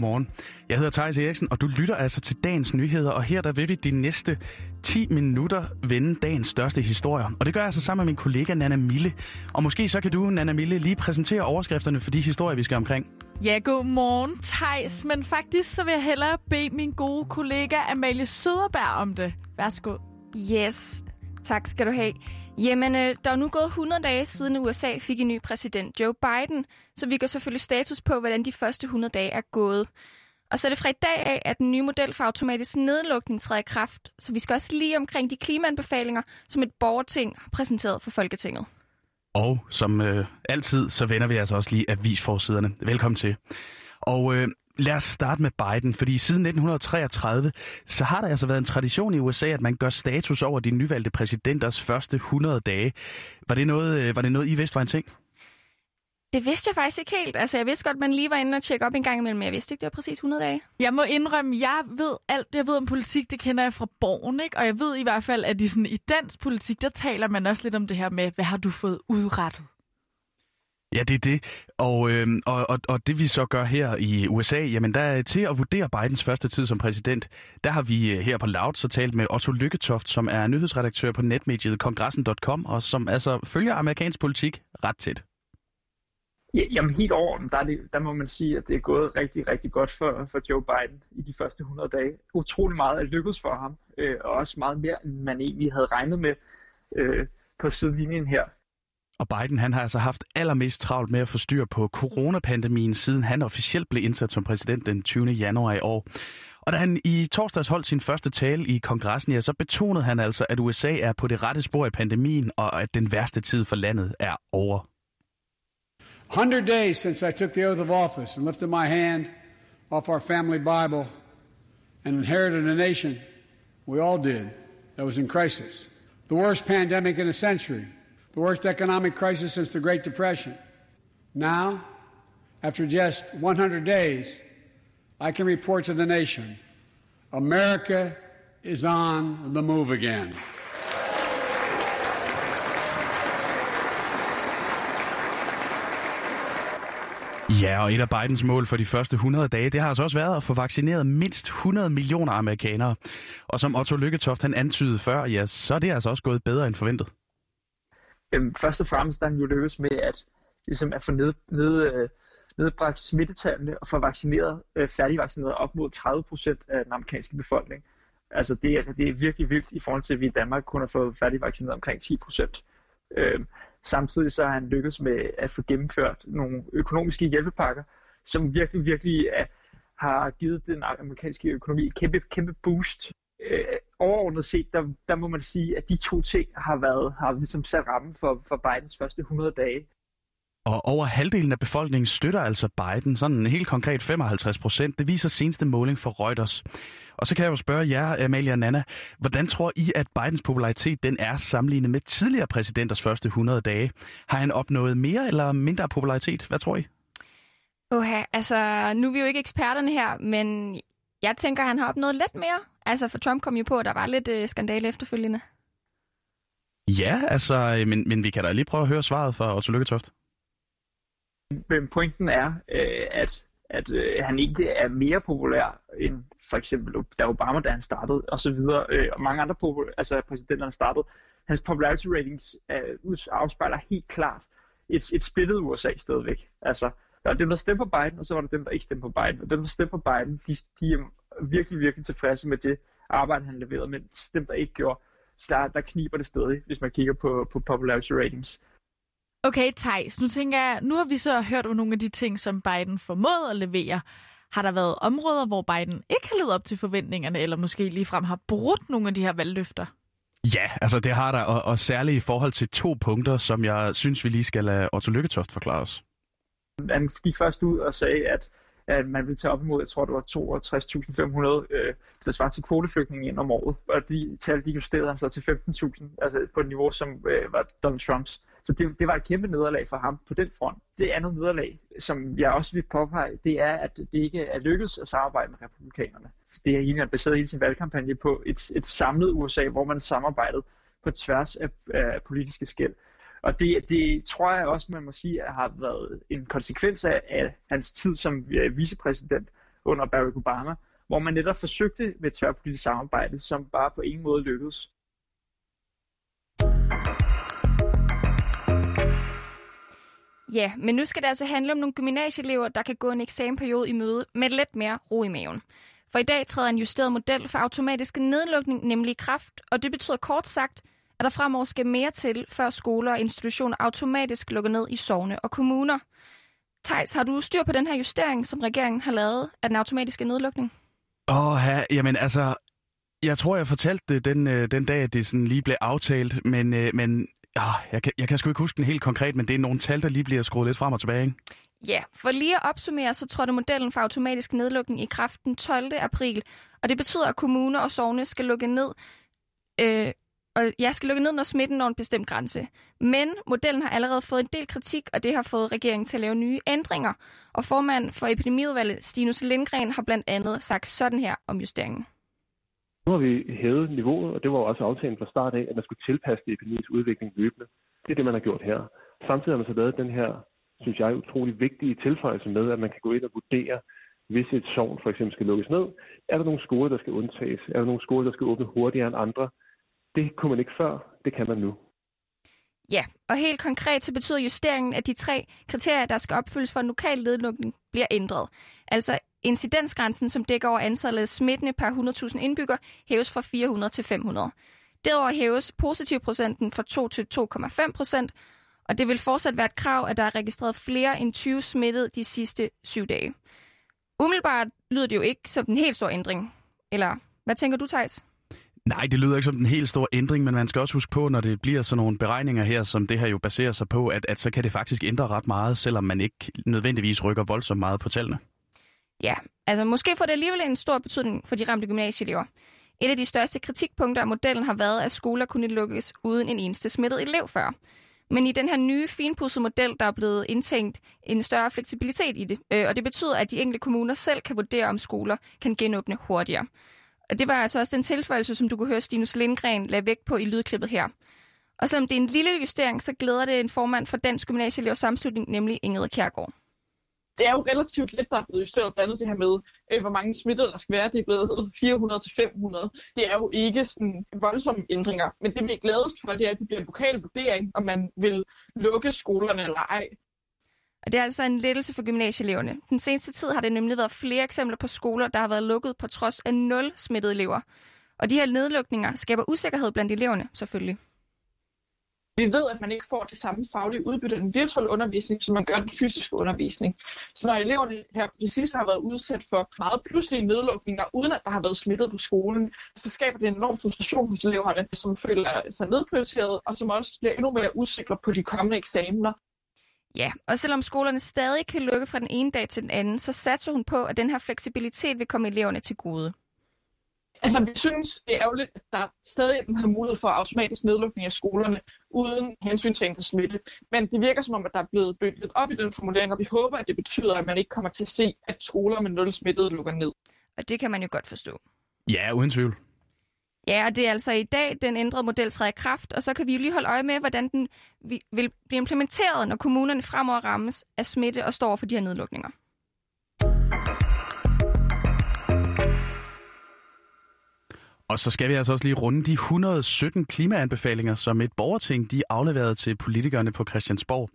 Godmorgen. Jeg hedder Thijs Eriksen, og du lytter altså til dagens nyheder, og her der vil vi de næste 10 minutter vende dagens største historier. Og det gør jeg altså sammen med min kollega Nana Mille. Og måske så kan du, Nana Mille, lige præsentere overskrifterne for de historier, vi skal omkring. Ja, god morgen, Thijs. Men faktisk så vil jeg hellere bede min gode kollega Amalie Søderberg om det. Værsgo. Yes, tak skal du have. Jamen, øh, der er nu gået 100 dage siden USA fik en ny præsident, Joe Biden, så vi gør selvfølgelig status på, hvordan de første 100 dage er gået. Og så er det fra i dag af, at den nye model for automatisk nedlukning træder i kraft, så vi skal også lige omkring de klimaanbefalinger, som et borgerting har præsenteret for Folketinget. Og som øh, altid, så vender vi altså også lige avisforsiderne. Velkommen til. Og øh, Lad os starte med Biden, fordi siden 1933, så har der altså været en tradition i USA, at man gør status over de nyvalgte præsidenters første 100 dage. Var det noget, øh, var det noget I vidste var en ting? Det vidste jeg faktisk ikke helt. Altså, jeg vidste godt, at man lige var inde og tjekke op en gang imellem, men jeg vidste ikke, det var præcis 100 dage. Jeg må indrømme, jeg ved alt, jeg ved om politik, det kender jeg fra borgen, ikke? Og jeg ved i hvert fald, at i, sådan, i dansk politik, der taler man også lidt om det her med, hvad har du fået udrettet? Ja, det er det. Og, øh, og, og, og det vi så gør her i USA, jamen der er til at vurdere Bidens første tid som præsident, der har vi øh, her på Loud så talt med Otto Lykketoft, som er nyhedsredaktør på netmediet kongressen.com, og som altså følger amerikansk politik ret tæt. Ja, jamen helt over, der, er det, der må man sige, at det er gået rigtig, rigtig godt for, for Joe Biden i de første 100 dage. Utrolig meget er lykkedes for ham, øh, og også meget mere, end man egentlig havde regnet med øh, på sidelinjen her. Og Biden han har altså haft allermest travlt med at få styr på coronapandemien, siden han officielt blev indsat som præsident den 20. januar i år. Og da han i torsdags holdt sin første tale i kongressen, ja, så betonede han altså, at USA er på det rette spor i pandemien, og at den værste tid for landet er over. 100 days since I took the oath of office and lifted my hand off our family Bible and inherited a nation we all did that was in crisis. The worst pandemic in a century – the worst economic crisis since the Great Depression. Now, after just 100 days, I can report to the nation America is on the move again. Ja, og et af Bidens mål for de første 100 dage, det har altså også været at få vaccineret mindst 100 millioner amerikanere. Og som Otto Lykketoft han antydede før, ja, så er det altså også gået bedre end forventet. Øhm, først og fremmest er han jo lykkedes med at, ligesom at få ned, ned, øh, nedbragt smittetallene og få vaccineret, øh, færdigvaccineret op mod 30 procent af den amerikanske befolkning. Altså det, altså det er virkelig vildt i forhold til, at vi i Danmark kun har fået færdigvaccineret omkring 10 procent. Øh, samtidig så har han lykkedes med at få gennemført nogle økonomiske hjælpepakker, som virkelig, virkelig er, har givet den amerikanske økonomi et kæmpe, kæmpe boost. Øh, overordnet set, der, der må man sige, at de to ting har været har ligesom sat rammen for, for Bidens første 100 dage. Og over halvdelen af befolkningen støtter altså Biden, sådan helt konkret 55 procent. Det viser seneste måling for Reuters. Og så kan jeg jo spørge jer, Amalia og Nana, hvordan tror I, at Bidens popularitet den er sammenlignet med tidligere præsidenters første 100 dage? Har han opnået mere eller mindre popularitet? Hvad tror I? Oha, altså nu er vi jo ikke eksperterne her, men jeg tænker, han har opnået lidt mere. Altså, for Trump kom jo på, at der var lidt øh, skandale efterfølgende. Ja, altså, men, men vi kan da lige prøve at høre svaret fra Otto Lykketoft. Men pointen er, øh, at, at øh, han ikke er mere populær end for eksempel da Obama, da han startede, og så videre, øh, og mange andre popul- altså præsidenterne startede. Hans popularity ratings øh, afspejler helt klart et, et splittet USA stadigvæk. Altså, der er dem, der stemmer på Biden, og så var der dem, der ikke stemmer på Biden. Og dem, der stemmer på Biden, de, de er virkelig, virkelig tilfredse med det arbejde, han leverede, men dem, der ikke gjorde, der, der kniber det stadig, hvis man kigger på, på popularity ratings. Okay, Thijs, nu tænker jeg, nu har vi så hørt om nogle af de ting, som Biden formåede at levere. Har der været områder, hvor Biden ikke har levet op til forventningerne, eller måske ligefrem har brudt nogle af de her valgløfter? Ja, altså det har der, og, og særligt i forhold til to punkter, som jeg synes, vi lige skal lade Otto Lykketoft forklare os. Han gik først ud og sagde, at at man ville tage op imod, jeg tror det var 62.500, øh, der svarer til kvoteflygtninge ind om året. Og de tal, de justerede han så til 15.000, altså på et niveau, som øh, var Donald Trumps. Så det, det var et kæmpe nederlag for ham på den front. Det andet nederlag, som jeg også vil påpege, det er, at det ikke er lykkedes at samarbejde med republikanerne. Det er egentlig baseret hele sin valgkampagne på et, et samlet USA, hvor man samarbejdede på tværs af, af politiske skæld. Og det, det tror jeg også, man må sige, har været en konsekvens af, af hans tid som øh, vicepræsident, under Barack Obama, hvor man netop forsøgte med tværpolitisk samarbejde, som bare på ingen måde lykkedes. Ja, men nu skal det altså handle om nogle gymnasieelever, der kan gå en eksamenperiode i møde med lidt mere ro i maven. For i dag træder en justeret model for automatisk nedlukning nemlig i kraft, og det betyder kort sagt, at der fremover skal mere til, før skoler og institutioner automatisk lukker ned i sovne og kommuner. Tejs, har du styr på den her justering, som regeringen har lavet af den automatiske nedlukning? Åh, oh, jamen altså, jeg tror, jeg fortalte det den, øh, den dag, at det sådan lige blev aftalt, men, øh, men oh, jeg, kan, jeg kan sgu ikke huske den helt konkret, men det er nogle tal, der lige bliver skruet lidt frem og tilbage, ikke? Ja, for lige at opsummere, så trådte modellen for automatisk nedlukning i kraft den 12. april, og det betyder, at kommuner og sovne skal lukke ned, øh, og jeg skal lukke ned, når smitten når en bestemt grænse. Men modellen har allerede fået en del kritik, og det har fået regeringen til at lave nye ændringer. Og formand for epidemiudvalget, Stinus Lindgren, har blandt andet sagt sådan her om justeringen. Nu har vi hævet niveauet, og det var også aftalen fra start af, at man skulle tilpasse det epidemiens udvikling løbende. Det er det, man har gjort her. Samtidig har man så lavet den her synes jeg, utrolig vigtige tilføjelse med, at man kan gå ind og vurdere, hvis et sovn for eksempel skal lukkes ned, er der nogle skoler, der skal undtages? Er der nogle skoler, der skal åbne hurtigere end andre? Det kunne man ikke før, det kan man nu. Ja, og helt konkret så betyder justeringen, at de tre kriterier, der skal opfyldes for en lokal nedlukning, bliver ændret. Altså incidensgrænsen, som dækker over antallet af smittende per 100.000 indbygger, hæves fra 400 til 500. Derover hæves positivprocenten fra 2 til 2,5 procent, og det vil fortsat være et krav, at der er registreret flere end 20 smittede de sidste syv dage. Umiddelbart lyder det jo ikke som den helt store ændring. Eller hvad tænker du, Thijs? Nej, det lyder ikke som den helt store ændring, men man skal også huske på, når det bliver sådan nogle beregninger her, som det her jo baserer sig på, at, at så kan det faktisk ændre ret meget, selvom man ikke nødvendigvis rykker voldsomt meget på tallene. Ja, altså måske får det alligevel en stor betydning for de ramte gymnasieelever. Et af de største kritikpunkter af modellen har været, at skoler kunne lukkes uden en eneste smittet elev før. Men i den her nye finpudsede model, der er blevet indtænkt en større fleksibilitet i det. Øh, og det betyder, at de enkelte kommuner selv kan vurdere, om skoler kan genåbne hurtigere. Og det var altså også den tilføjelse, som du kunne høre Stinus Lindgren lagde vægt på i lydklippet her. Og selvom det er en lille justering, så glæder det en formand for Dansk Gymnasieelevers Samslutning, nemlig Ingrid Kjærgaard det er jo relativt let, der er blevet justeret blandt andet det her med, øh, hvor mange smittede der skal være. Det er blevet 400 til 500. Det er jo ikke sådan voldsomme ændringer. Men det vi er glædest for, det er, at det bliver en lokal vurdering, om man vil lukke skolerne eller ej. Og det er altså en lettelse for gymnasieeleverne. Den seneste tid har det nemlig været flere eksempler på skoler, der har været lukket på trods af nul smittede elever. Og de her nedlukninger skaber usikkerhed blandt eleverne, selvfølgelig. Vi ved, at man ikke får det samme faglige udbytte af den virtuelle undervisning, som man gør den fysiske undervisning. Så når eleverne her på det sidste har været udsat for meget pludselige nedlukninger, uden at der har været smittet på skolen, så skaber det en enorm frustration hos eleverne, som føler sig nedprioriteret, og som også bliver endnu mere usikre på de kommende eksamener. Ja, og selvom skolerne stadig kan lukke fra den ene dag til den anden, så satser hun på, at den her fleksibilitet vil komme eleverne til gode. Altså, vi synes, det er ærgerligt, at der stadig har mulighed for automatisk nedlukning af skolerne uden hensyn til smitte. Men det virker som om, at der er blevet bygget op i den formulering, og vi håber, at det betyder, at man ikke kommer til at se, at skoler med nul smittede lukker ned. Og det kan man jo godt forstå. Ja, uden tvivl. Ja, og det er altså i dag, den ændrede model træder i kraft, og så kan vi jo lige holde øje med, hvordan den vil blive implementeret, når kommunerne fremover rammes af smitte og står for de her nedlukninger. Og så skal vi altså også lige runde de 117 klimaanbefalinger, som et borgerting de afleverede til politikerne på Christiansborg.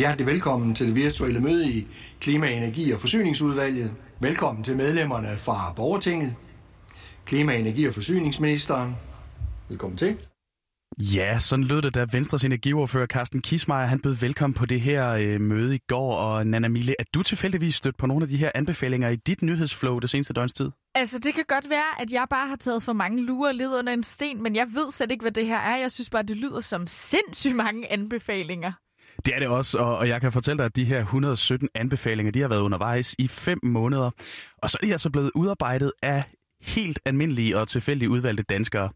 Hjertelig velkommen til det virtuelle møde i Klima-, Energi- og Forsyningsudvalget. Velkommen til medlemmerne fra Borgertinget. Klima-, Energi- og Forsyningsministeren. Velkommen til. Ja, sådan lød det, da Venstres energiordfører Carsten Kismeier, han bød velkommen på det her øh, møde i går. Og Nana Mille, er du tilfældigvis stødt på nogle af de her anbefalinger i dit nyhedsflow det seneste døgns tid? Altså, det kan godt være, at jeg bare har taget for mange lurer led under en sten, men jeg ved slet ikke, hvad det her er. Jeg synes bare, det lyder som sindssygt mange anbefalinger. Det er det også, og, jeg kan fortælle dig, at de her 117 anbefalinger, de har været undervejs i fem måneder. Og så er de altså blevet udarbejdet af helt almindelige og tilfældigt udvalgte danskere.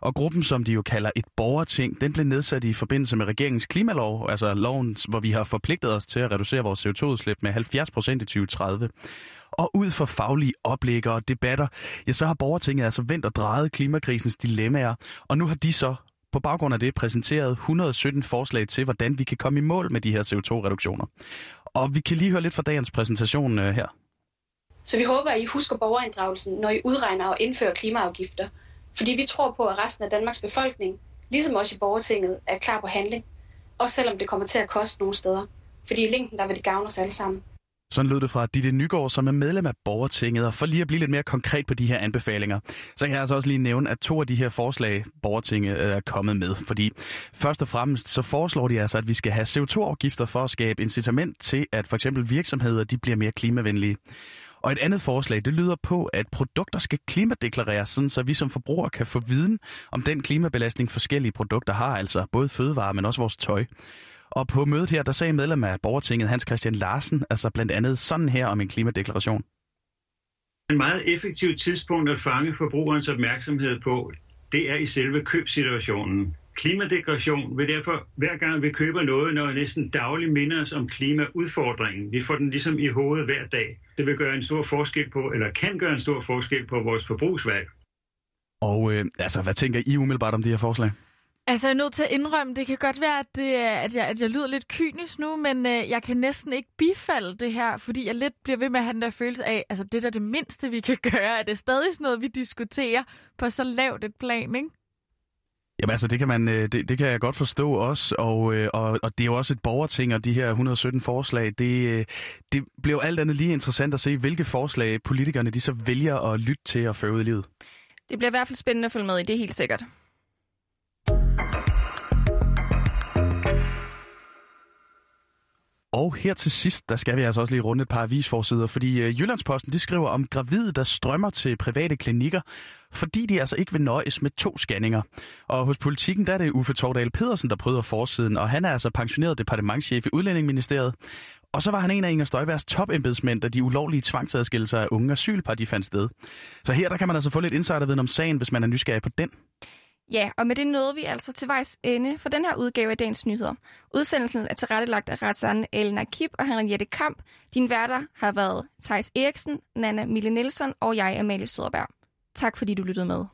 Og gruppen, som de jo kalder et borgerting, den blev nedsat i forbindelse med regeringens klimalov, altså loven, hvor vi har forpligtet os til at reducere vores CO2-udslip med 70 procent i 2030. Og ud fra faglige oplægger og debatter, ja, så har borgertinget altså vendt og drejet klimakrisens dilemmaer, og nu har de så på baggrund af det præsenteret 117 forslag til, hvordan vi kan komme i mål med de her CO2-reduktioner. Og vi kan lige høre lidt fra dagens præsentation øh, her. Så vi håber, at I husker borgerinddragelsen, når I udregner og indfører klimaafgifter. Fordi vi tror på, at resten af Danmarks befolkning, ligesom også i borgertinget, er klar på handling. Også selvom det kommer til at koste nogle steder. Fordi i længden, der vil det gavne os alle sammen. Sådan lød det fra Ditte Nygaard, som er medlem af Borgertinget. Og for lige at blive lidt mere konkret på de her anbefalinger, så kan jeg altså også lige nævne, at to af de her forslag, Borgertinget øh, er kommet med. Fordi først og fremmest så foreslår de altså, at vi skal have CO2-afgifter for at skabe incitament til, at for eksempel virksomheder de bliver mere klimavenlige. Og et andet forslag, det lyder på, at produkter skal klimadeklareres, sådan så vi som forbrugere kan få viden om den klimabelastning forskellige produkter har, altså både fødevarer, men også vores tøj. Og på mødet her, der sagde medlem af Borgertinget Hans Christian Larsen, altså blandt andet sådan her om en klimadeklaration. En meget effektiv tidspunkt at fange forbrugerens opmærksomhed på, det er i selve købsituationen. Klimadeklaration vil derfor hver gang vi køber noget, når næsten dagligt minder os om klimaudfordringen. Vi får den ligesom i hovedet hver dag. Det vil gøre en stor forskel på, eller kan gøre en stor forskel på vores forbrugsvalg. Og øh, altså, hvad tænker I umiddelbart om de her forslag? Altså, jeg er nødt til at indrømme, det kan godt være, at, det, at, jeg, at jeg lyder lidt kynisk nu, men øh, jeg kan næsten ikke bifalde det her, fordi jeg lidt bliver ved med at have den der følelse af, altså det der er det mindste, vi kan gøre, er det stadig sådan noget, vi diskuterer på så lavt et plan, ikke? Jamen altså, det kan, man, øh, det, det kan jeg godt forstå også, og, øh, og, og det er jo også et borgerting, og de her 117 forslag, det, øh, det bliver jo alt andet lige interessant at se, hvilke forslag politikerne de så vælger at lytte til og føre ud i livet. Det bliver i hvert fald spændende at følge med i, det er helt sikkert. Og her til sidst, der skal vi altså også lige runde et par avisforsider, fordi øh, Jyllandsposten de skriver om gravide, der strømmer til private klinikker, fordi de altså ikke vil nøjes med to scanninger. Og hos politikken, der er det Uffe Tordal Pedersen, der prøver forsiden, og han er altså pensioneret departementchef i Udlændingeministeriet. Og så var han en af Inger Støjbergs topembedsmænd, da de ulovlige tvangsadskillelser af unge asylpar de fandt sted. Så her der kan man altså få lidt insiderviden om sagen, hvis man er nysgerrig på den. Ja, og med det nåede vi altså til vejs ende for den her udgave af Dagens Nyheder. Udsendelsen er tilrettelagt af Razan El Nakib og Henriette Kamp. Din værter har været Thijs Eriksen, Nana Mille Nielsen og jeg, Amalie Søderberg. Tak fordi du lyttede med.